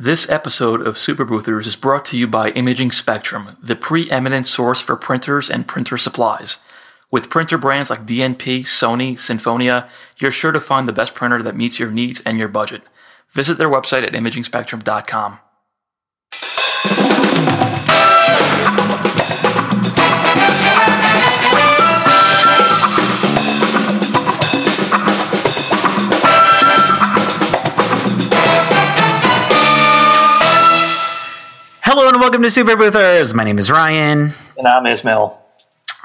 This episode of Super Boothers is brought to you by Imaging Spectrum, the preeminent source for printers and printer supplies. With printer brands like DNP, Sony, Sinfonia, you're sure to find the best printer that meets your needs and your budget. Visit their website at imagingspectrum.com. welcome to Super Boothers. My name is Ryan. And I'm Ismail.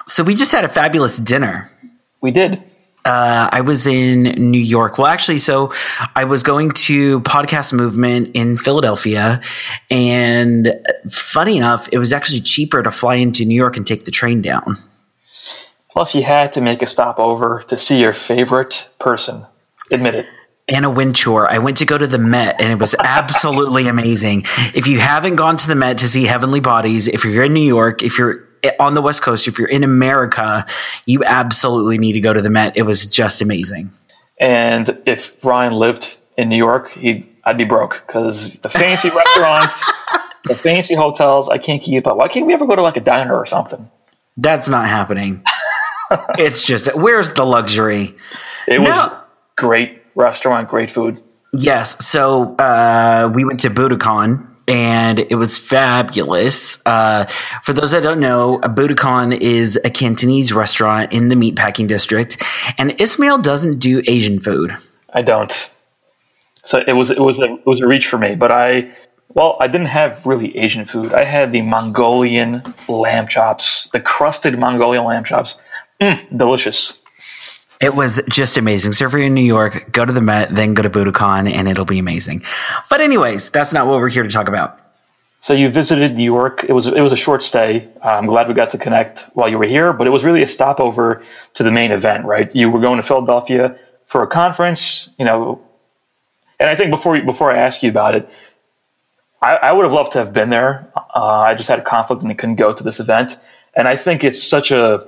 So we just had a fabulous dinner. We did. Uh, I was in New York. Well, actually, so I was going to Podcast Movement in Philadelphia, and funny enough, it was actually cheaper to fly into New York and take the train down. Plus, you had to make a stopover to see your favorite person. Admit it. Anna Wintour. I went to go to the Met and it was absolutely amazing. If you haven't gone to the Met to see Heavenly Bodies, if you're in New York, if you're on the West Coast, if you're in America, you absolutely need to go to the Met. It was just amazing. And if Ryan lived in New York, he I'd be broke because the fancy restaurants, the fancy hotels, I can't keep up. Why can't we ever go to like a diner or something? That's not happening. it's just where's the luxury? It was great restaurant, great food. Yes. So uh, we went to Buddakan and it was fabulous. Uh, for those that don't know, Buddakan is a Cantonese restaurant in the meatpacking district, and Ismail doesn't do Asian food. I don't. So it was it was a, it was a reach for me, but I well I didn't have really Asian food. I had the Mongolian lamb chops, the crusted Mongolian lamb chops. Mm, delicious. It was just amazing. So if you're in New York, go to the Met, then go to Buddakan, and it'll be amazing. But anyways, that's not what we're here to talk about. So you visited New York. It was it was a short stay. I'm glad we got to connect while you were here, but it was really a stopover to the main event, right? You were going to Philadelphia for a conference, you know. And I think before before I ask you about it, I, I would have loved to have been there. Uh, I just had a conflict and I couldn't go to this event. And I think it's such a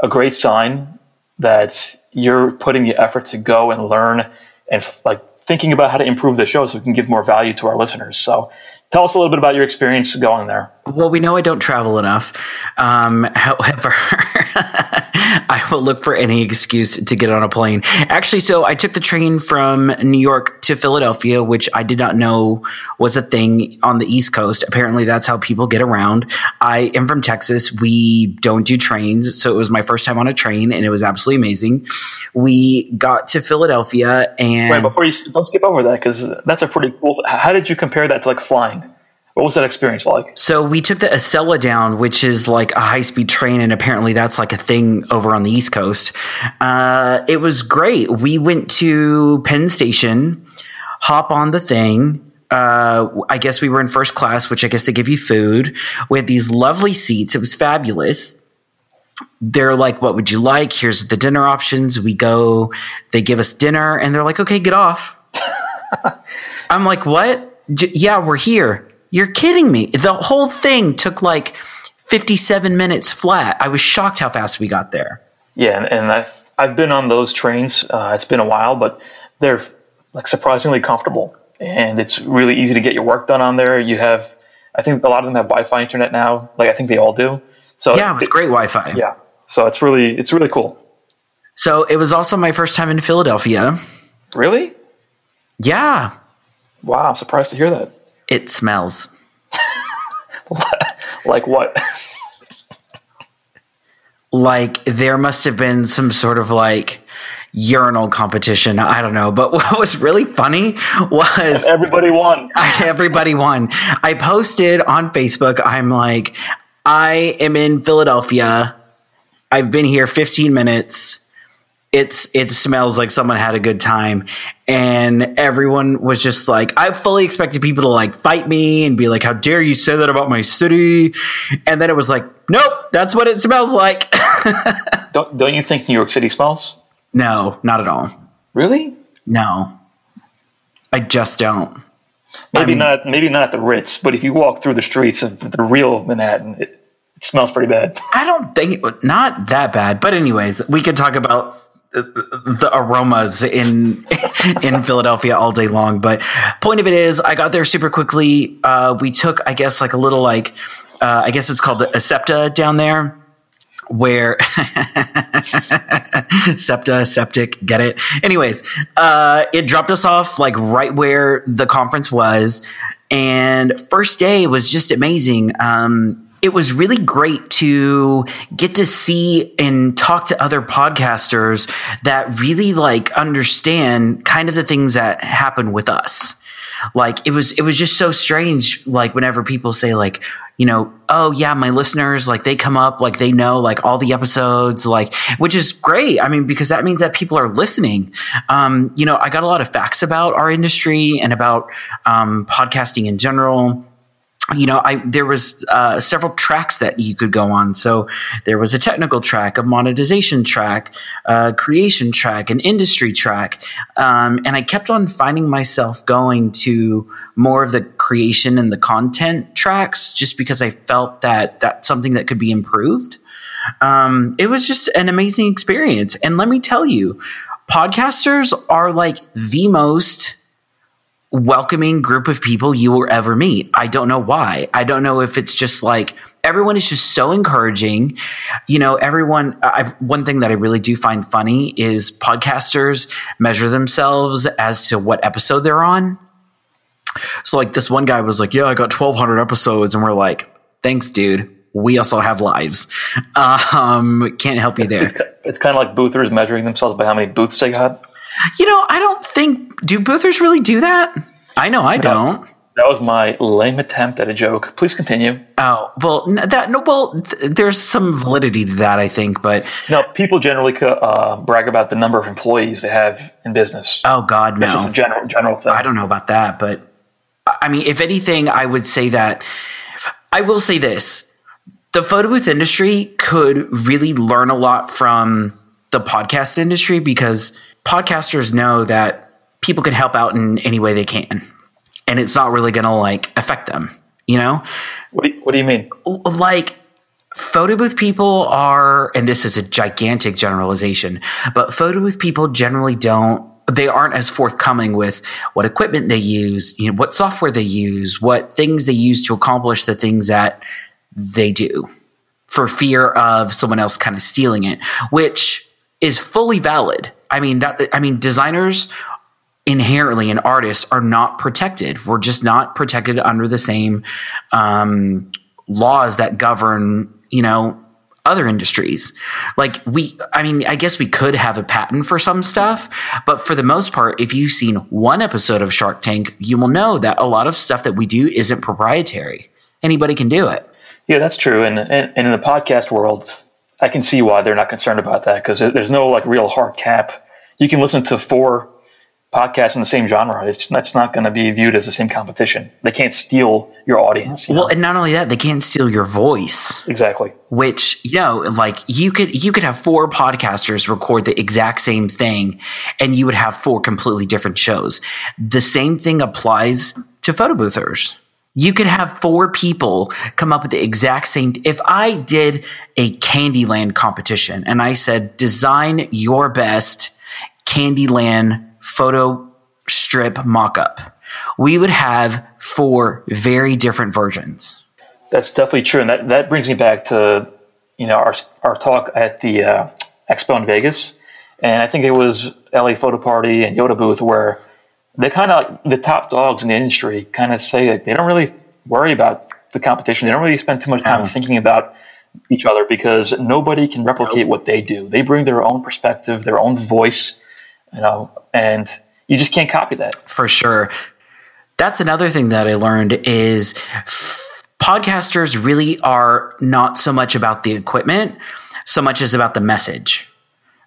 a great sign that you're putting the effort to go and learn and like thinking about how to improve the show so we can give more value to our listeners. So tell us a little bit about your experience going there. Well, we know I don't travel enough. Um, however, I will look for any excuse to get on a plane. Actually, so I took the train from New York to Philadelphia, which I did not know was a thing on the East Coast. Apparently, that's how people get around. I am from Texas. We don't do trains. So it was my first time on a train and it was absolutely amazing. We got to Philadelphia and. Right, before you don't skip over that, because that's a pretty cool. How did you compare that to like flying? What was that experience like? So we took the Acela down, which is like a high speed train, and apparently that's like a thing over on the East Coast. Uh, it was great. We went to Penn Station, hop on the thing. Uh, I guess we were in first class, which I guess they give you food. We had these lovely seats. It was fabulous. They're like, "What would you like? Here's the dinner options." We go. They give us dinner, and they're like, "Okay, get off." I'm like, "What?" J- yeah, we're here you're kidding me. The whole thing took like 57 minutes flat. I was shocked how fast we got there. Yeah, and, and I've I've been on those trains. Uh, it's been a while, but they're like surprisingly comfortable, and it's really easy to get your work done on there. You have, I think a lot of them have Wi-Fi internet now. Like I think they all do. So yeah, it was great Wi-Fi. Yeah, so it's really it's really cool. So it was also my first time in Philadelphia. Really? Yeah. Wow, I'm surprised to hear that. It smells. like what? like there must have been some sort of like urinal competition. I don't know. But what was really funny was everybody won. everybody won. I posted on Facebook, I'm like, I am in Philadelphia. I've been here 15 minutes it's it smells like someone had a good time. And everyone was just like i fully expected people to like fight me and be like how dare you say that about my city? And then it was like nope that's what it smells like. Don't, don't you think new york city smells? No not at all. Really? No. I just don't. Maybe I mean, not maybe not the ritz but if you walk through the streets of the real manhattan it, it smells pretty bad. I don't think it, not that bad. But anyways we could talk about the aromas in in Philadelphia all day long. But point of it is, I got there super quickly. Uh, we took, I guess, like a little like uh, I guess it's called the Asepta down there. Where septa, septic, get it? Anyways, uh, it dropped us off like right where the conference was. And first day was just amazing. Um, it was really great to get to see and talk to other podcasters that really like understand kind of the things that happen with us. Like it was, it was just so strange. Like whenever people say like, you know, oh yeah, my listeners, like they come up, like they know like all the episodes, like, which is great. I mean, because that means that people are listening. Um, you know, I got a lot of facts about our industry and about, um, podcasting in general you know, I there was uh, several tracks that you could go on. So there was a technical track, a monetization track, a creation track, an industry track, um, and I kept on finding myself going to more of the creation and the content tracks, just because I felt that that's something that could be improved. Um, it was just an amazing experience, and let me tell you, podcasters are like the most welcoming group of people you will ever meet. I don't know why. I don't know if it's just like everyone is just so encouraging. You know, everyone, I, one thing that I really do find funny is podcasters measure themselves as to what episode they're on. So, like, this one guy was like, Yeah, I got 1,200 episodes. And we're like, Thanks, dude. We also have lives. Um, can't help you it's, there. It's, it's kind of like boothers measuring themselves by how many booths they got. You know, I don't think do boothers really do that. I know I don't. That was my lame attempt at a joke. Please continue. Oh well, that no. Well, th- there's some validity to that, I think, but no. People generally uh, brag about the number of employees they have in business. Oh God, no. That's general general thing. I don't know about that, but I mean, if anything, I would say that I will say this: the photo booth industry could really learn a lot from the podcast industry because podcasters know that people can help out in any way they can and it's not really going to like affect them you know? What do you, what do you mean? Like photo booth people are and this is a gigantic generalization but photo booth people generally don't they aren't as forthcoming with what equipment they use you know what software they use what things they use to accomplish the things that they do for fear of someone else kind of stealing it which is fully valid I mean that I mean designers inherently and artists are not protected. We're just not protected under the same um, laws that govern, you know, other industries. Like we, I mean, I guess we could have a patent for some stuff, but for the most part, if you've seen one episode of Shark Tank, you will know that a lot of stuff that we do isn't proprietary. Anybody can do it. Yeah, that's true. And, and, and in the podcast world, I can see why they're not concerned about that because there's no like real hard cap you can listen to four podcasts in the same genre. It's that's not going to be viewed as the same competition. They can't steal your audience. You well, know? and not only that, they can't steal your voice. Exactly. Which you know, like you could you could have four podcasters record the exact same thing, and you would have four completely different shows. The same thing applies to photo boothers. You could have four people come up with the exact same. If I did a Candyland competition and I said, design your best Candyland photo strip mockup. We would have four very different versions. That's definitely true, and that, that brings me back to you know our our talk at the uh, expo in Vegas, and I think it was LA Photo Party and Yoda booth where they kind of like the top dogs in the industry kind of say that they don't really worry about the competition. They don't really spend too much time mm. thinking about each other because nobody can replicate what they do. They bring their own perspective, their own voice, you know, and you just can't copy that. For sure. That's another thing that I learned is f- podcasters really are not so much about the equipment, so much as about the message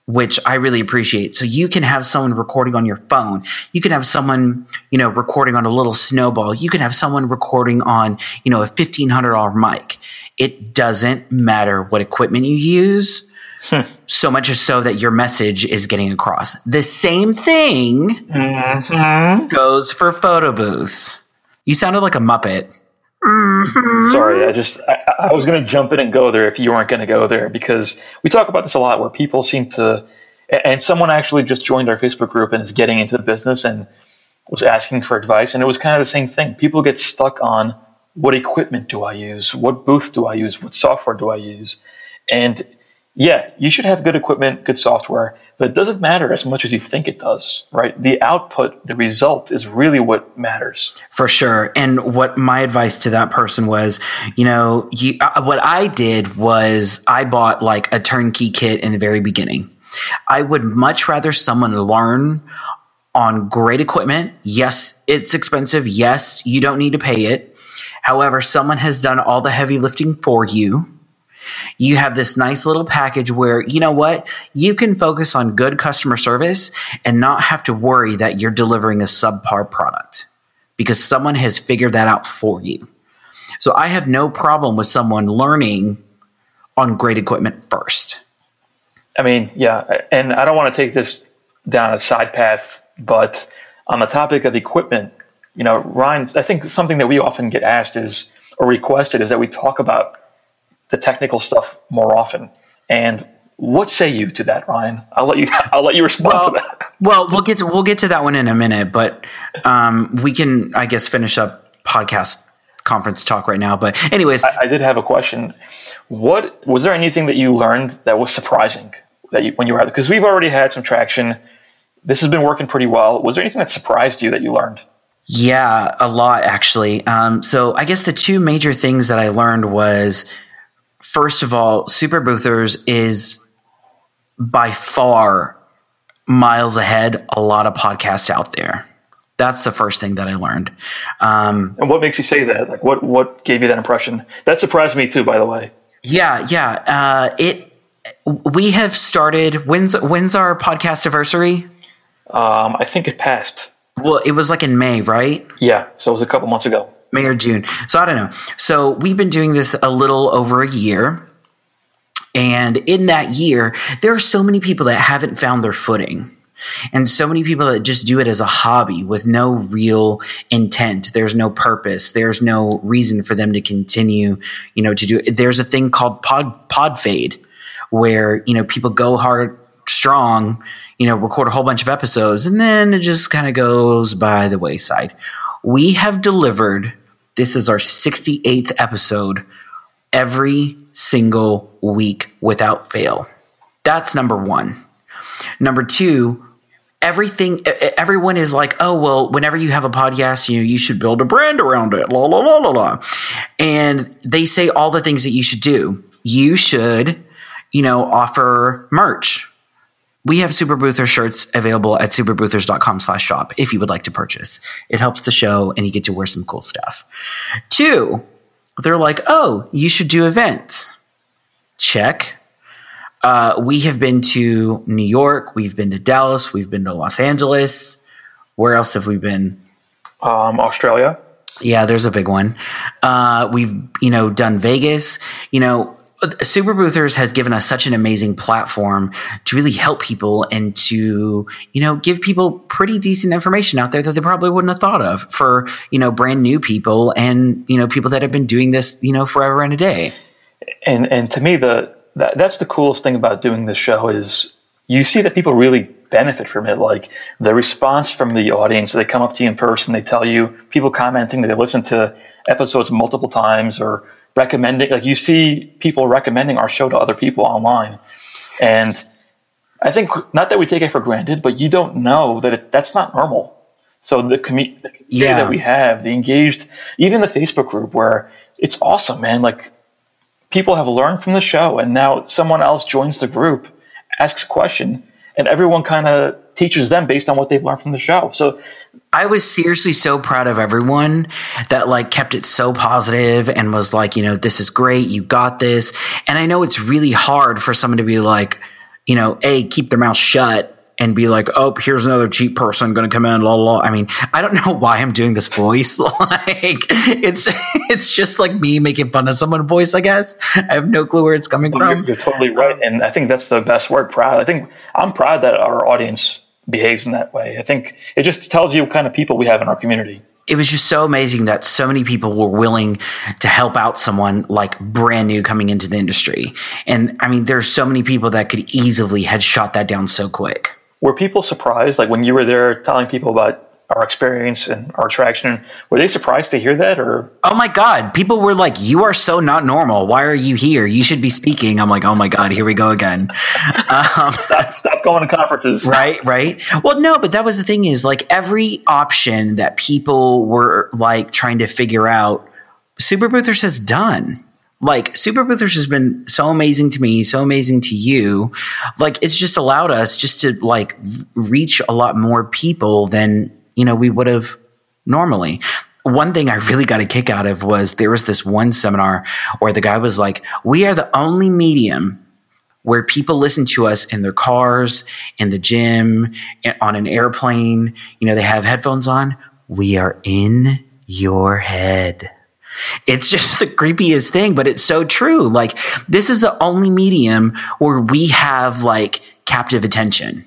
which I really appreciate. So you can have someone recording on your phone. You can have someone, you know, recording on a little snowball. You can have someone recording on, you know, a $1,500 mic. It doesn't matter what equipment you use Hmm. So much as so that your message is getting across. The same thing mm-hmm. goes for photo booths. You sounded like a Muppet. Mm-hmm. Sorry, I just I, I was going to jump in and go there if you weren't going to go there because we talk about this a lot where people seem to And someone actually just joined our Facebook group and is getting into the business and was asking for advice. And it was kind of the same thing. People get stuck on what equipment do I use? What booth do I use? What software do I use? And yeah, you should have good equipment, good software, but it doesn't matter as much as you think it does, right? The output, the result is really what matters. For sure. And what my advice to that person was, you know, you, uh, what I did was I bought like a turnkey kit in the very beginning. I would much rather someone learn on great equipment. Yes, it's expensive. Yes, you don't need to pay it. However, someone has done all the heavy lifting for you you have this nice little package where, you know what, you can focus on good customer service and not have to worry that you're delivering a subpar product because someone has figured that out for you. So I have no problem with someone learning on great equipment first. I mean, yeah, and I don't want to take this down a side path, but on the topic of equipment, you know, Ryan, I think something that we often get asked is or requested is that we talk about the technical stuff more often. And what say you to that, Ryan? I'll let you. I'll let you respond well, to that. Well, we'll get to we'll get to that one in a minute, but um, we can, I guess, finish up podcast conference talk right now. But anyways, I, I, did have a question. What was there anything that you learned that was surprising that you, when you were out? Because we've already had some traction. This has been working pretty well. Was there anything that surprised you that you learned? Yeah, a lot actually. Um, so I guess the two major things that I learned was first of all, Super Boothers is by far miles ahead a lot of podcasts out there. That's the first thing that I learned. Um, and what makes you say that? Like, what what gave you that impression? That surprised me too, by the way. Yeah, yeah. Uh, it. We have started. When's when's our podcast anniversary? Um, I think it passed. Well, it was like in May, right? Yeah, so it was a couple months ago. May or June. So I don't know. So we've been doing this a little over a year. And in that year, there are so many people that haven't found their footing. And so many people that just do it as a hobby with no real intent. There's no purpose. There's no reason for them to continue, you know, to do it. There's a thing called pod, pod fade where, you know, people go hard, strong, you know, record a whole bunch of episodes and then it just kind of goes by the wayside we have delivered, this is our 68th episode, every single week without fail. That's number one. Number two, everything everyone is like oh well whenever you have a podcast you know you should build a brand around it la la la la la and they say all the things that you should do you should you know offer merch we have Super Boother shirts available at superboothers.com slash shop if you would like to purchase. It helps the show and you get to wear some cool stuff. Two, they're like, oh, you should do events. Check. Uh, we have been to New York, we've been to Dallas, we've been to Los Angeles. Where else have we been? Um, Australia. Yeah, there's a big one. Uh, we've, you know, done Vegas. You know, Super Boothers has given us such an amazing platform to really help people and to, you know, give people pretty decent information out there that they probably wouldn't have thought of for, you know, brand new people and, you know, people that have been doing this, you know, forever and a day. And and to me the that, that's the coolest thing about doing this show is you see that people really benefit from it. Like the response from the audience, they come up to you in person, they tell you, people commenting that they listen to episodes multiple times or recommending, like you see people recommending our show to other people online. And I think not that we take it for granted, but you don't know that it, that's not normal. So the, commu- the community yeah. that we have, the engaged, even the Facebook group where it's awesome, man. Like people have learned from the show and now someone else joins the group, asks a question and everyone kind of teaches them based on what they've learned from the show. So I was seriously so proud of everyone that like kept it so positive and was like, you know, this is great. You got this. And I know it's really hard for someone to be like, you know, A, keep their mouth shut and be like, oh, here's another cheap person going to come in, la, la, la. I mean, I don't know why I'm doing this voice. like, it's, it's just like me making fun of someone's voice, I guess. I have no clue where it's coming well, from. You're, you're, totally right. And I think that's the best word, proud. I think I'm proud that our audience behaves in that way. I think it just tells you what kind of people we have in our community. it was just so amazing that so many people were willing to help out someone like brand new coming into the industry. And I mean, there's so many people that could easily had shot that down so quick. Were people surprised, like when you were there telling people about our experience and our attraction. Were they surprised to hear that or? Oh my God. People were like, you are so not normal. Why are you here? You should be speaking. I'm like, oh my God, here we go again. Um, stop, going to conferences. Right, right. Well, no, but that was the thing is like every option that people were like trying to figure out, Super Boothers has done like super boothers has been so amazing to me so amazing to you like it's just allowed us just to like reach a lot more people than you know, we would have normally. One thing I really got a kick out of was there was this one seminar where the guy was like, we are the only medium where people listen to us in their cars, in the gym, on an airplane. You know, they have headphones on. We are in your head. It's just the creepiest thing, but it's so true. Like, this is the only medium where we have like captive attention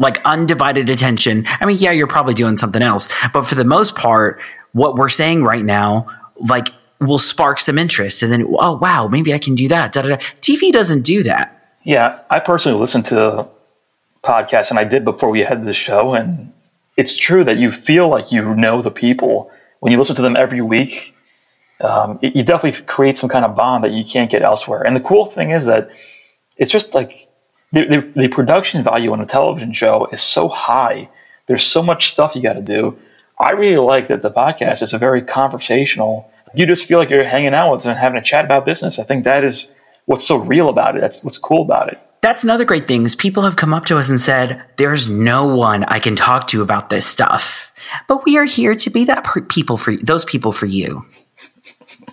like undivided attention. I mean, yeah, you're probably doing something else, but for the most part, what we're saying right now, like will spark some interest and then, oh, wow, maybe I can do that. Da, da, da. TV doesn't do that. Yeah. I personally listen to podcasts and I did before we had the show. And it's true that you feel like you know the people when you listen to them every week. Um, it, you definitely create some kind of bond that you can't get elsewhere. And the cool thing is that it's just like the, the, the production value on a television show is so high. There's so much stuff you got to do. I really like that the podcast is a very conversational. You just feel like you're hanging out with and having a chat about business. I think that is what's so real about it. That's what's cool about it. That's another great thing is people have come up to us and said, there's no one I can talk to about this stuff, but we are here to be that per- people for those people for you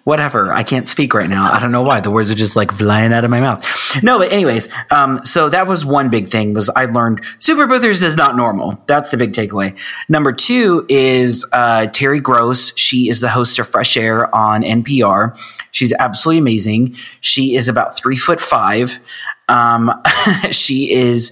whatever. I can't speak right now. I don't know why. The words are just like flying out of my mouth. No, but anyways, um, so that was one big thing was I learned Super Boothers is not normal. That's the big takeaway. Number two is uh, Terry Gross. She is the host of Fresh Air on NPR. She's absolutely amazing. She is about three foot five. Um, she is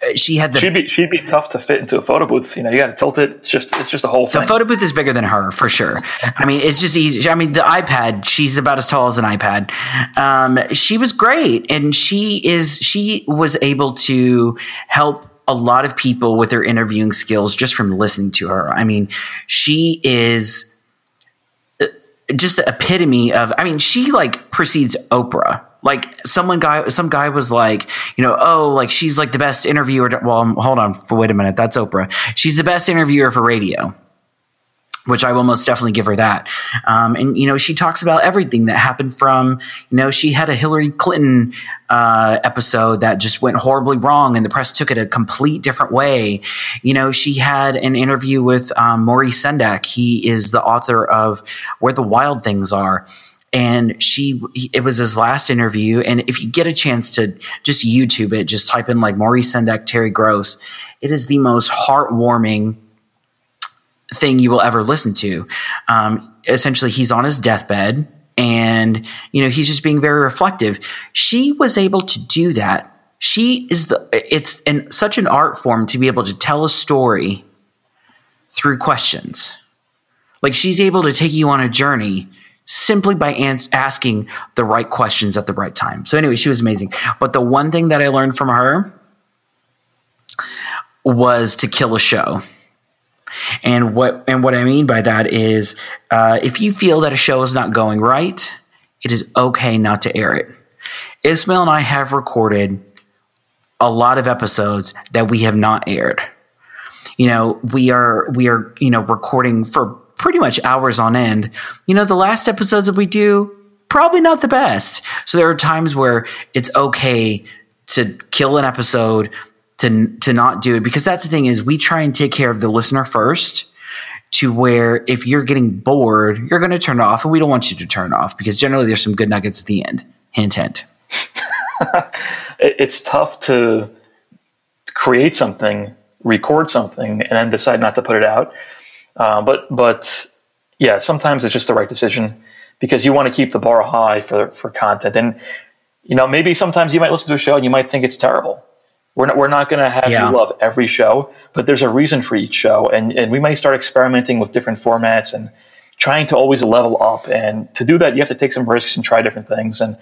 had the she'd be she'd be tough to fit into a photo booth. You know, you got to tilt it. It's just it's just a whole thing. The photo booth is bigger than her for sure. I mean, it's just easy. I mean, the iPad. She's about as tall as an iPad. Um, she was great, and she is she was able to help a lot of people with her interviewing skills just from listening to her. I mean, she is uh, just the epitome of. I mean, she like precedes Oprah like someone guy, some guy was like, you know, oh, like she's like the best interviewer. To, well, hold on, for wait a minute, that's Oprah. She's the best interviewer for radio which I will most definitely give her that. Um, and you know, she talks about everything that happened from you know she had a Hillary Clinton uh, episode that just went horribly wrong, and the press took it a complete different way. You know, she had an interview with um, Maurice Sendak. He is the author of Where the Wild Things Are and she it was his last interview. And if you get a chance to just youtube it just type in like maurice sendak terry gross it is the most heartwarming thing you will ever listen to. Um, essentially he's on his deathbed and you know he's just being very reflective. She was able to do that. She is the it's in such an art form to be able to tell a story through questions. Like she's able to take you on a journey simply by ans- asking the right questions at the right time. So anyway, she was amazing. But the one thing that I learned from her was to kill a show. And what and what I mean by that is, uh, if you feel that a show is not going right, it is okay not to air it. Ismail and I have recorded a lot of episodes that we have not aired. You know, we are we are you know recording for pretty much hours on end. You know, the last episodes that we do, probably not the best. So there are times where it's okay to kill an episode, to to not do it because that's the thing is we try and take care of the listener first to where if you're getting bored, you're going to turn off and we don't want you to turn off because generally there's some good nuggets at the end. Hint hint. it's tough to create something, record something and then decide not to put it out uh, but but yeah, sometimes it's just the right decision because you want to keep the bar high for for content. And you know, maybe sometimes you might listen to a show and you might think it's terrible. We're not, we're not going to have Yeah. you love every show, but there's a reason for each show. And, and we might start experimenting with different formats and trying to always level up. And to do that, you have to take some risks and try different things. And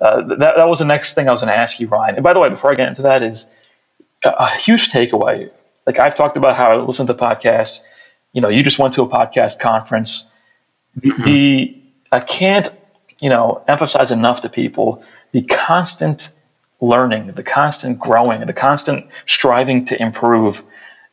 uh, that, that was the next thing I was going to ask you, Ryan. And by the way, before I get into that, is a, a huge takeaway. Like I've talked about how I listen to podcasts. You know, you just went to a podcast conference. The, the I can't, you know, emphasize enough to people the constant learning, the constant growing, the constant striving to improve.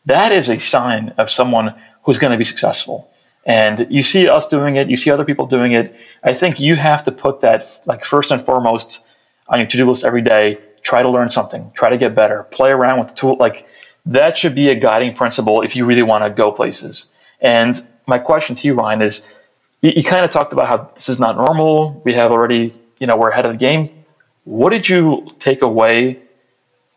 That is a sign of someone who's going to be successful. And you see us doing it, you see other people doing it. I think you have to put that like first and foremost on your to-do list every day. Try to learn something, try to get better, play around with the tool. Like that should be a guiding principle if you really want to go places. And my question to you, Ryan, is you, you kind of talked about how this is not normal. We have already, you know, we're ahead of the game. What did you take away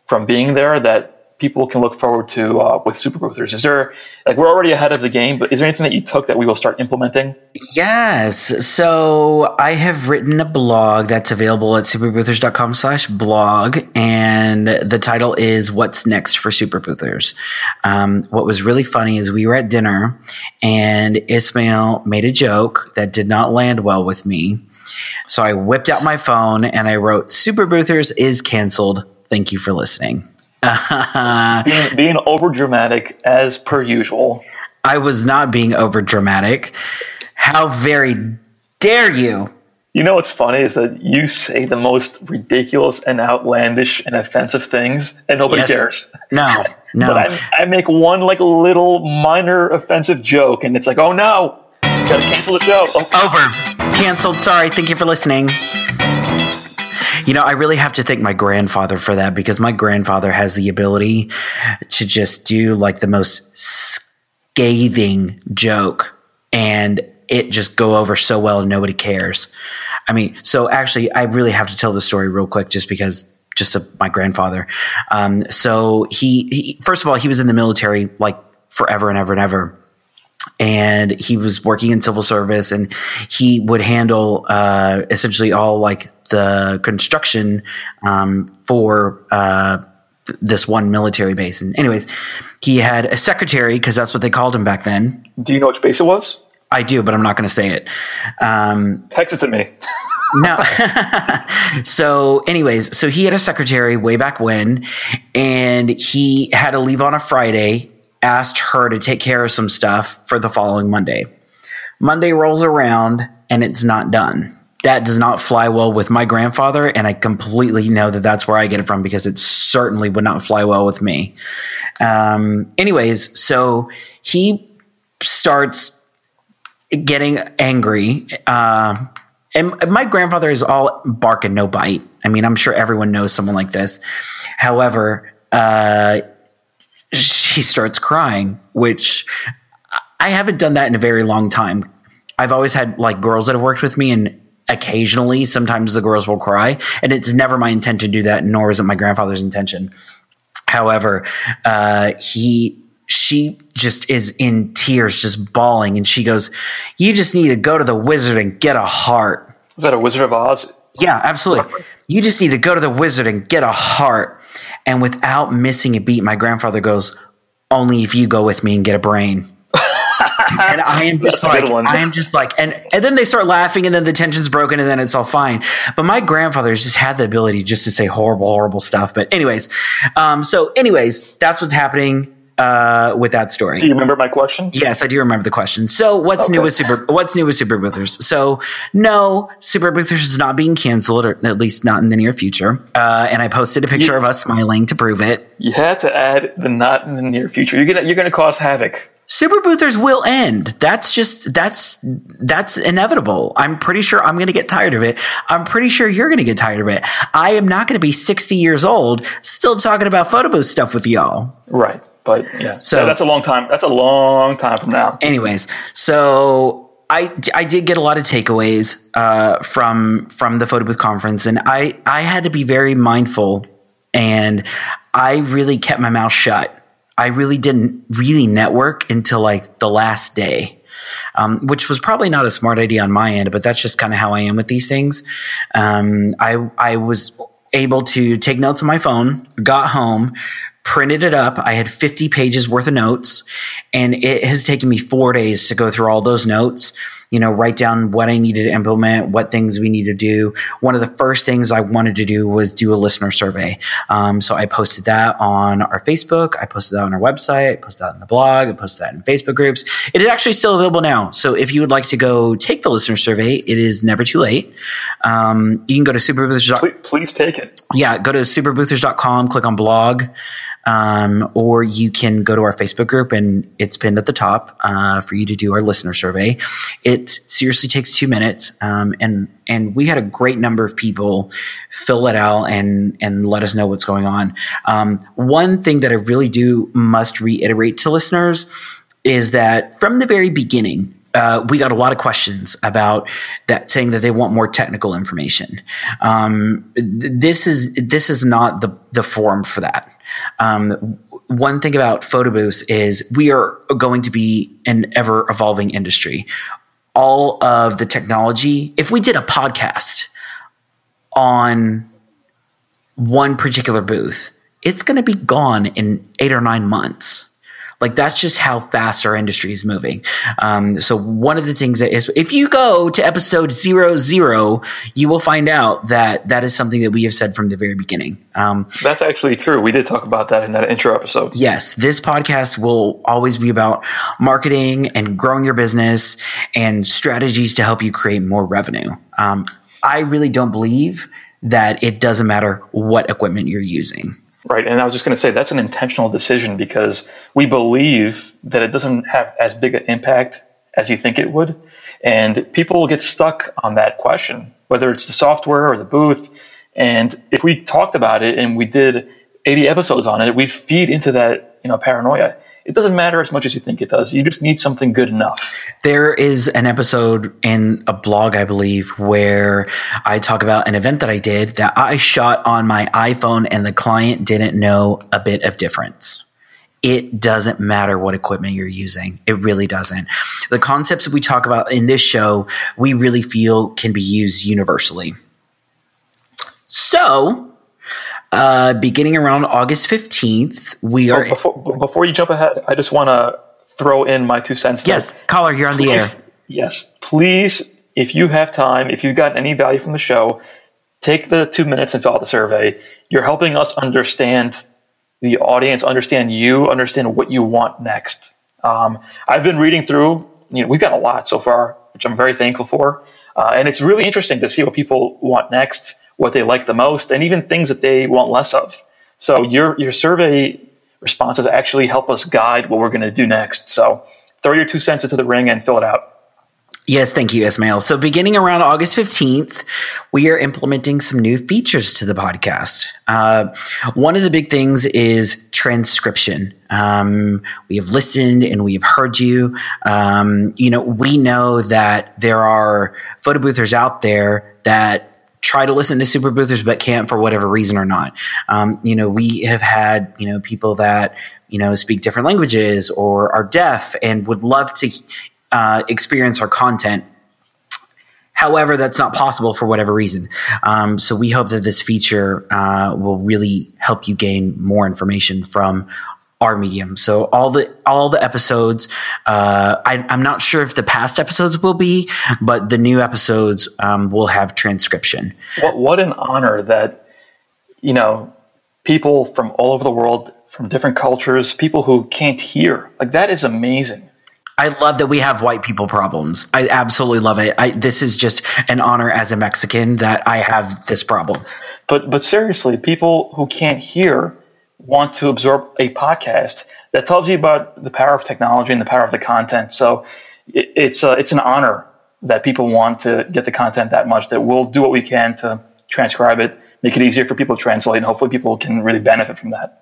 from being there that people can look forward to uh, with Super Boothers? Is there like we're already ahead of the game, but is there anything that you took that we will start implementing? Yes. So I have written a blog that's available at superboothers.com slash blog. And the title is What's Next for Super Boothers. Um, what was really funny is we were at dinner and Ismail made a joke that did not land well with me. So I whipped out my phone and I wrote, Super Boothers is canceled. Thank you for listening. Uh, being, being over dramatic as per usual. I was not being over dramatic. How very dare you? You know what's funny is that you say the most ridiculous and outlandish and offensive things, and nobody Yes. cares. No, no. But I, I make one like little minor offensive joke, and it's like, oh no, gotta cancel the show. Oh, Over. Canceled. Sorry. Thank you for listening. You know, I really have to thank my grandfather for that because my grandfather has the ability to just do like the most scathing joke and it just go over so well and nobody cares. I mean, so actually, I really have to tell the story real quick just because just my grandfather. Um, so he, he, first of all, he was in the military like forever and ever and ever and he was working in civil service and he would handle uh, essentially all like the construction um, for uh, this one military base and anyways he had a secretary because that's what they called him back then do you know which base it was? i do but i'm not going to say it um, Text it to me. no. so, anyways, so he had a secretary way back when, and he had to leave on a Friday, asked her to take care of some stuff for the following Monday. Monday rolls around and it's not done. That does not fly well with my grandfather, and I completely know that that's where I get it from because it certainly would not fly well with me. Um, anyways, so he starts getting angry. Uh, and my grandfather is all bark and no bite. I mean, I'm sure everyone knows someone like this. However, uh, she starts crying, which I haven't done that in a very long time. I've always had like girls that have worked with me, and occasionally, sometimes the girls will cry, and it's never my intent to do that, nor is it my grandfather's intention. However, uh, he she just is in tears, just bawling, and she goes, "You just need to go to the wizard and get a heart." Was that a Wizard of Oz? Yeah, absolutely. You just need to go to the wizard and get a heart. And without missing a beat, my grandfather goes, "Only if you go with me and get a brain." and I am just like, one. I am just like, and and then they start laughing, and then the tension's broken, and then it's all fine. But my grandfather's just had the ability just to say horrible, horrible stuff. But anyways, um, so anyways, that's what's happening uh, with that story. Do you remember my question? Yes, I do remember the question. So, what's new with Super? What's new with Super Boothers? So, no, Super Boothers is not being canceled, or at least not in the near future. Uh, and I posted a picture of us smiling to prove it. You had to add the not in the near future. You're gonna you're gonna cause havoc. Super Boothers will end. That's just that's that's inevitable. I'm pretty sure I'm going to get tired of it. I'm pretty sure you're going to get tired of it. I am not going to be 60 years old still talking about photo booth stuff with y'all. Right. But yeah. So- So that's a long time. That's a long time from now. anyways so I, I did get a lot of takeaways uh, from from the photo booth conference and I, I had to be very mindful and I really kept my mouth shut. I really didn't really network until like the last day. Um, which was probably not a smart idea on my end, but that's just kind of how I am with these things. Um, I I was able to take notes on my phone, got home, printed it up. I had 50 pages worth of notes and it has taken me four days to go through all those notes you know, write down what I needed to implement, what things we need to do. One of the first things I wanted to do was do a listener survey. Um, so I posted that on our Facebook. I posted that on our website. I posted that on the blog. I posted that in Facebook groups. It is actually still available now. So if you would like to go take the listener survey, it is never too late. Um, you can go to superboothers. Please, please take it. Yeah, go to superboothers.com, click on blog. Um, or you can go to our Facebook group and it's pinned at the top uh, for you to do our listener survey. It seriously takes two minutes, um, and and we had a great number of people fill it out and and let us know what's going on. Um, one thing that I really do must reiterate to listeners is that from the very beginning, uh, we got a lot of questions about that, saying that they want more technical information. Um, this is this is not the the forum for that. Um, one thing about photo booths is we are going to be an ever evolving industry. All of the technology, if we did a podcast on one particular booth, it's going to be gone in eight or nine months. Like that's just how fast our industry is moving. Um, so one of the things that is, if you go to episode zero zero, you will find out that that is something that we have said from the very beginning. Um, that's actually true. We did talk about that in that intro episode. Yes, this podcast will always be about marketing and growing your business and strategies to help you create more revenue. Um, I really don't believe that it doesn't matter what equipment you're using. Right. And I was just going to say that's an intentional decision because we believe that it doesn't have as big an impact as you think it would. And people get stuck on that question, whether it's the software or the booth. And if we talked about it and we did 80 episodes on it, we feed into that, you know, paranoia it doesn't matter as much as you think it does. You just need something good enough. There is an episode in a blog, I believe, where I talk about an event that I did that I shot on my iPhone and the client didn't know a bit of difference. It doesn't matter what equipment you're using. It really doesn't. The concepts that we talk about in this show, we really feel can be used universally. So, uh, beginning around August 15th, we are. before, before you jump ahead, I just want to throw in my two cents. Yes, caller, you're on please, the air. Yes, please, if you have time, if you've got any value from the show, take the two minutes and fill out the survey. You're helping us understand the audience, understand you, understand what you want next. Um, I've been reading through, you know, we've got a lot so far, which I'm very thankful for. Uh, and it's really interesting to see what people want next what they like the most, and even things that they want less of. So your your survey responses actually help us guide what we're going to do next. So throw your two cents into the ring and fill it out. Yes, thank you, Ismail. So, beginning around August 15th, we are implementing some new features to the podcast. Uh, one of the big things is transcription. Um, we have listened and we have heard you. Um, you know, we know that there are photo boothers out there that try to listen to super boothers but can't for whatever reason or not um, you know we have had you know people that you know speak different languages or are deaf and would love to uh, experience our content However, that's not possible for whatever reason. Um, so we hope that this feature uh, will really help you gain more information from our medium. So all the all the episodes, uh, I, am not sure if the past episodes will be, but the new episodes um, will have transcription. What what an honor that you know people from all over the world, from different cultures, people who can't hear, like that is amazing. I love that we have white people problems. I absolutely love it. I, this is just an honor as a Mexican that I have this problem. But but seriously, people who can't hear want to absorb a podcast that tells you about the power of technology and the power of the content. So it, it's uh, it's an honor that people want to get the content that much that we'll do what we can to transcribe it, make it easier for people to translate, and hopefully people can really benefit from that.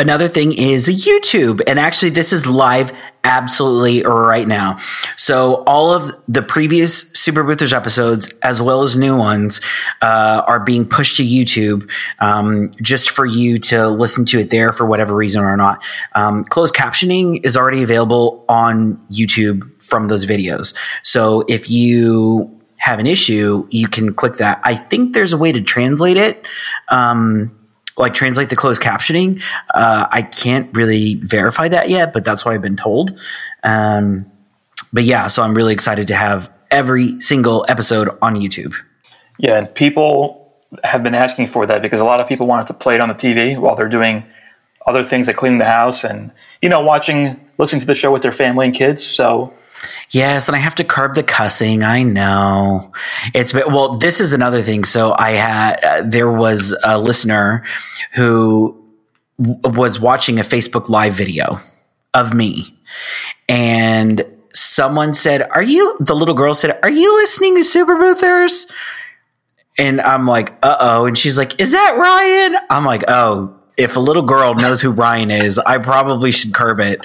Another thing is YouTube. And actually, this is live absolutely right now. So all of the previous Super Boothers episodes, as well as new ones, uh, are being pushed to YouTube um, just for you to listen to it there for whatever reason or not. Um, closed captioning is already available on YouTube from those videos. So if you have an issue, you can click that. I think there's a way to translate it. um, like translate the closed captioning. Uh, I can't really verify that yet, but that's what I've been told. Um, but yeah, so I'm really excited to have every single episode on YouTube. Yeah, and people have been asking for that because a lot of people wanted to play it on the TV while they're doing other things like cleaning the house and you know watching, listening to the show with their family and kids. So Yes, and I have to curb the cussing. I know it's well. This is another thing. So I had uh, there was a listener who w- was watching a Facebook Live video of me, and someone said, "Are you?" The little girl said, "Are you listening to Super Boothers?" And I'm like, "Uh oh," and she's like, "Is that Ryan?" I'm like, "Oh." If a little girl knows who Ryan is, I probably should curb it.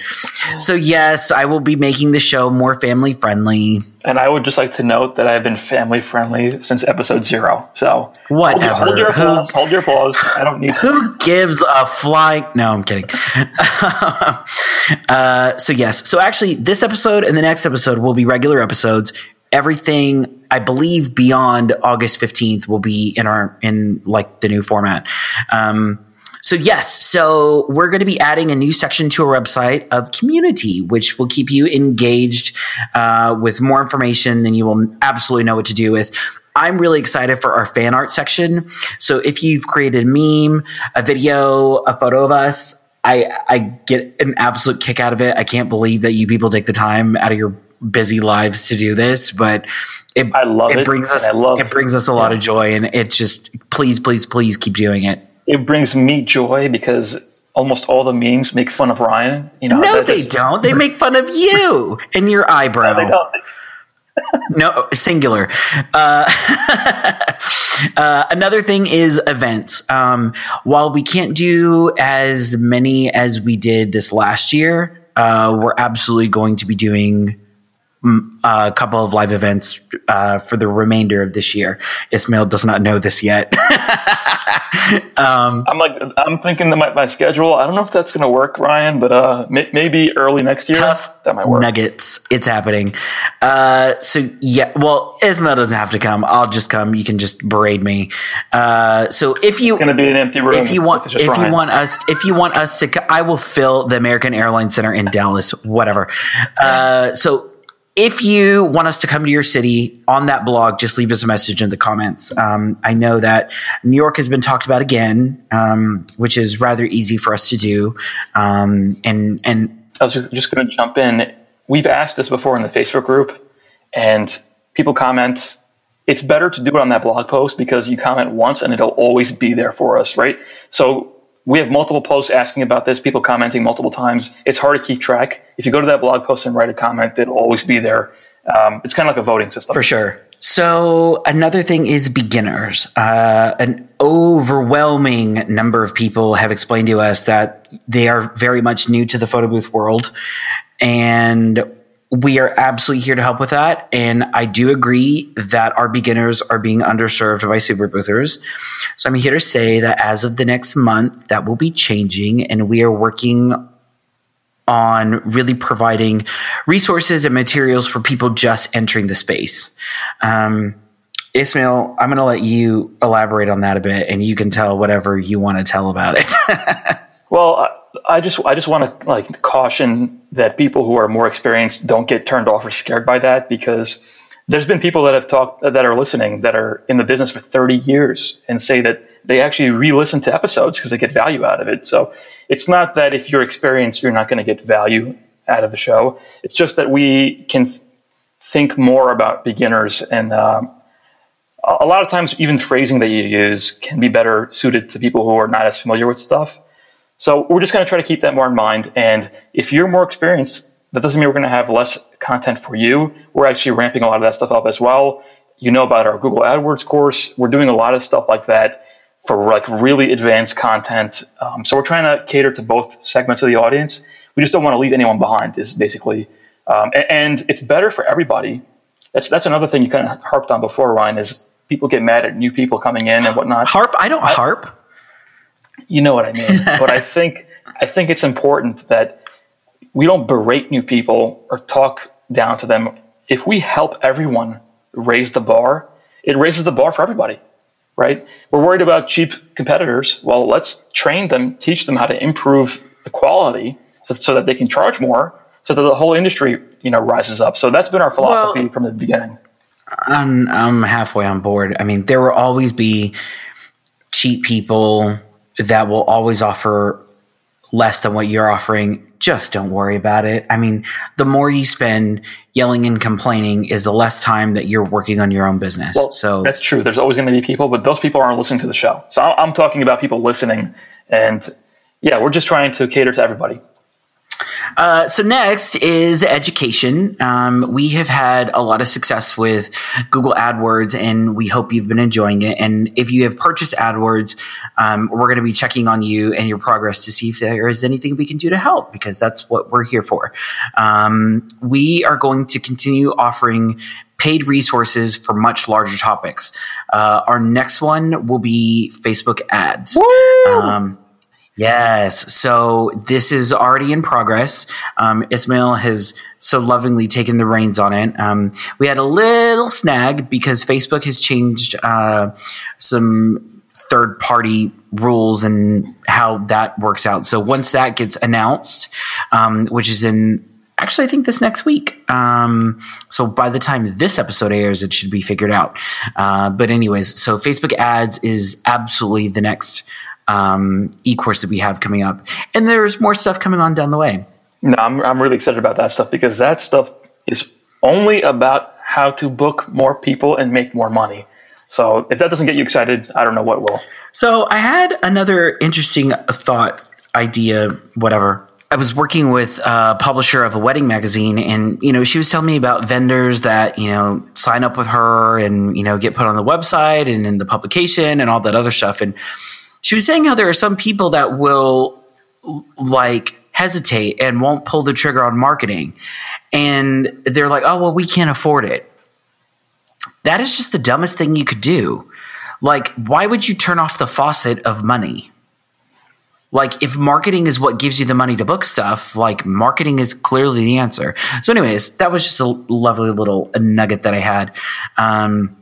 So yes, I will be making the show more family friendly. And I would just like to note that I've been family friendly since episode zero. So whatever. Hold, your, hold your applause. Who, hold your applause. I don't need. Who to. gives a flying? No, I'm kidding. uh, so yes, so actually, this episode and the next episode will be regular episodes. Everything I believe beyond August 15th will be in our in like the new format. Um, so yes, so we're going to be adding a new section to our website of community, which will keep you engaged uh, with more information than you will absolutely know what to do with. I'm really excited for our fan art section. So if you've created a meme, a video, a photo of us, I, I get an absolute kick out of it. I can't believe that you people take the time out of your busy lives to do this, but it, I love it. it brings us, it brings us a lot of joy and it just, please, please, please keep doing it it brings me joy because almost all the memes make fun of Ryan. You know, no, they just, don't. They make fun of you and your eyebrow. No, no, singular. Uh, uh, another thing is events. Um, while we can't do as many as we did this last year, uh, we're absolutely going to be doing a couple of live events uh, for the remainder of this year. Ismail does not know this yet. um, I'm like, I'm thinking that my, my, schedule. I don't know if that's going to work, Ryan, but uh, may, maybe early next year. Tough that might work. Nuggets, it's happening. Uh, so yeah, well, Ismail doesn't have to come. I'll just come. You can just berate me. Uh, so if you going to be an empty room, if you want, if Ryan. you want us, if you want us to, I will fill the American Airlines Center in Dallas. Whatever. Uh, so if you want us to come to your city on that blog, just leave us a message in the comments. Um, I know that New York has been talked about again, um, which is rather easy for us to do. Um, and and I was just going to jump in. We've asked this before in the Facebook group, and people comment. It's better to do it on that blog post because you comment once and it'll always be there for us, right? So we have multiple posts asking about this, people commenting multiple times. It's hard to keep track. If you go to that blog post and write a comment, it'll always be there. Um, it's kind of like a voting system. For sure. So another thing is beginners. Uh, an overwhelming number of people have explained to us that they are very much new to the photo booth world. And we are absolutely here to help with that. And I do agree that our beginners are being underserved by super boothers. So I'm here to say that as of the next month, that will be changing and we are working on really providing resources and materials for people just entering the space. Um, Ismail, I'm going to let you elaborate on that a bit and you can tell whatever you want to tell about it. well, I just I just want to like caution that people who are more experienced don't get turned off or scared by that because there's been people that have talked that are listening that are in the business for 30 years and say that they actually re-listen to episodes because they get value out of it. So it's not that if you're experienced you're not going to get value out of the show. It's just that we can think more about beginners and um, a lot of times even phrasing that you use can be better suited to people who are not as familiar with stuff. So we're just going to try to keep that more in mind. And if you're more experienced, that doesn't mean we're going to have less content for you. We're actually ramping a lot of that stuff up as well. You know about our Google AdWords course. We're doing a lot of stuff like that for like really advanced content. Um, so we're trying to cater to both segments of the audience. We just don't want to leave anyone behind. Is basically, um, and, and it's better for everybody. That's that's another thing you kind of harped on before, Ryan. Is people get mad at new people coming in and whatnot. Harp? I don't I, harp. You know what I mean. but I think I think it's important that we don't berate new people or talk down to them. If we help everyone raise the bar, it raises the bar for everybody. right? We're worried about cheap competitors. Well, let's train them, teach them how to improve the quality so, so that they can charge more, so that the whole industry, you know, rises up. So that's been our philosophy well, from the beginning. I'm I'm halfway on board. I mean, there will always be cheap people that will always offer less than what you're offering. Just don't worry about it. I mean, the more you spend yelling and complaining is the less time that you're working on your own business. Well, so that's true. There's always going to be people, but those people aren't listening to the show. So I'm talking about people listening and yeah, we're just trying to cater to everybody. Uh, so next is education. Um, we have had a lot of success with Google AdWords, and we hope you've been enjoying it. And if you have purchased AdWords, um, we're going to be checking on you and your progress to see if there is anything we can do to help, because that's what we're here for. Um, we are going to continue offering paid resources for much larger topics. Uh, our next one will be Facebook ads. Yes. So this is already in progress. Um, Ismail has so lovingly taken the reins on it. Um, we had a little snag because Facebook has changed uh, some third party rules and how that works out. So once that gets announced, um, which is in actually, I think this next week. Um, so by the time this episode airs, it should be figured out. Uh, but anyways, so Facebook ads is absolutely the next um, e-course that we have coming up, and there's more stuff coming on down the way. No, I'm I'm really excited about that stuff because that stuff is only about how to book more people and make more money. So if that doesn't get you excited, I don't know what will. So I had another interesting thought, idea, whatever. I was working with a publisher of a wedding magazine and, you know, she was telling me about vendors that, you know, sign up with her and, you know, get put on the website and in the publication and all that other stuff. And she was saying how there are some people that will like hesitate and won't pull the trigger on marketing. And they're like, oh, well, we can't afford it. That is just the dumbest thing you could do. Like, why would you turn off the faucet of money? Like, if marketing is what gives you the money to book stuff, like, marketing is clearly the answer. So, anyways, that was just a lovely little nugget that I had. Um,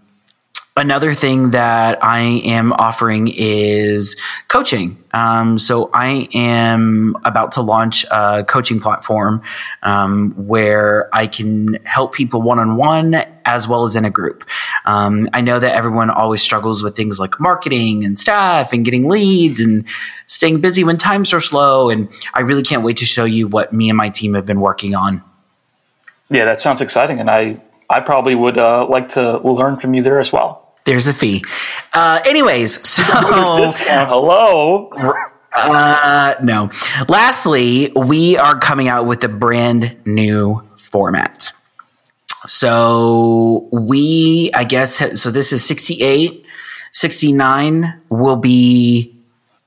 Another thing that I am offering is coaching. Um, so I am about to launch a coaching platform um, where I can help people one on one as well as in a group. Um, I know that everyone always struggles with things like marketing and staff and getting leads and staying busy when times are slow. And I really can't wait to show you what me and my team have been working on. Yeah, that sounds exciting. And I, I probably would uh, like to learn from you there as well. There's a fee. Uh, anyways, so hello. Uh, no. Lastly, we are coming out with a brand new format. So we, I guess, so this is 68. 69 will be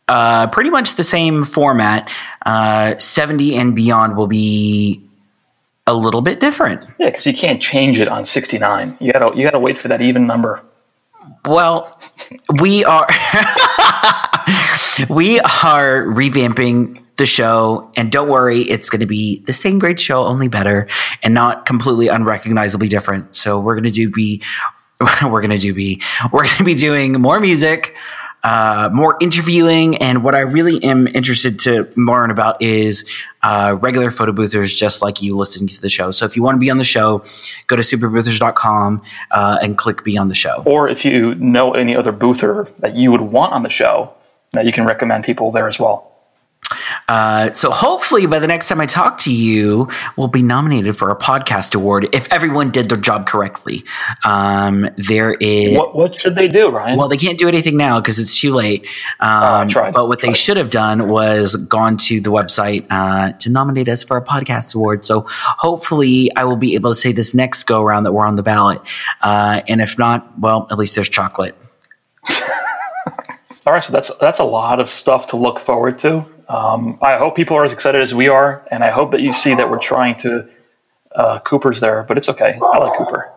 uh, pretty much the same format. Uh, 70 and beyond will be a little bit different. Yeah, because you can't change it on 69. You gotta you gotta wait for that even number. Well, we are we are revamping the show and don't worry it's going to be the same great show only better and not completely unrecognizably different. So we're going to do be we're going to do be we're going to be doing more music uh, more interviewing. And what I really am interested to learn about is uh, regular photo boothers just like you listening to the show. So if you want to be on the show, go to superboothers.com uh, and click be on the show. Or if you know any other boother that you would want on the show, you can recommend people there as well. Uh, so hopefully by the next time I talk to you, we'll be nominated for a podcast award if everyone did their job correctly. Um, there is what, what, should they do, Ryan? Well, they can't do anything now because it's too late. Um, uh, but what they should have done was gone to the website uh, to nominate us for a podcast award. So hopefully I will be able to say this next go around that we're on the ballot. Uh, and if not, well, at least there's chocolate. All right, so that's that's a lot of stuff to look forward to. Um, I hope people are as excited as we are, and I hope that you see that we're trying to. Uh, Cooper's there, but it's okay. I like Cooper.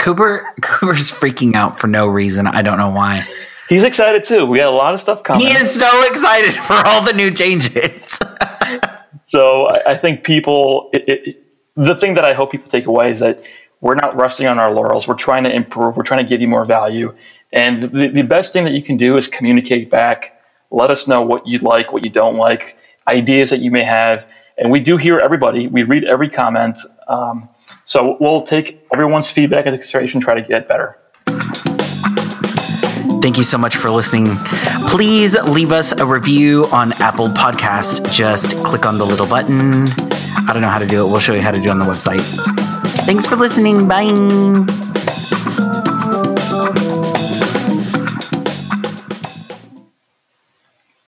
Cooper Cooper's freaking out for no reason. I don't know why. He's excited too. We got a lot of stuff coming. He is so excited for all the new changes. so I, I, think people. It, it, the thing that I hope people take away is that we're not resting on our laurels. We're trying to improve. We're trying to give you more value. And the, the best thing that you can do is communicate back. Let us know what you like, what you don't like, ideas that you may have. And we do hear everybody. We read every comment. Um, so we'll take everyone's feedback as into consideration, try to get better. Thank you so much for listening. Please leave us a review on Apple Podcast. Just click on the little button. I don't know how to do it. We'll show you how to do it on the website. Thanks for listening. Bye.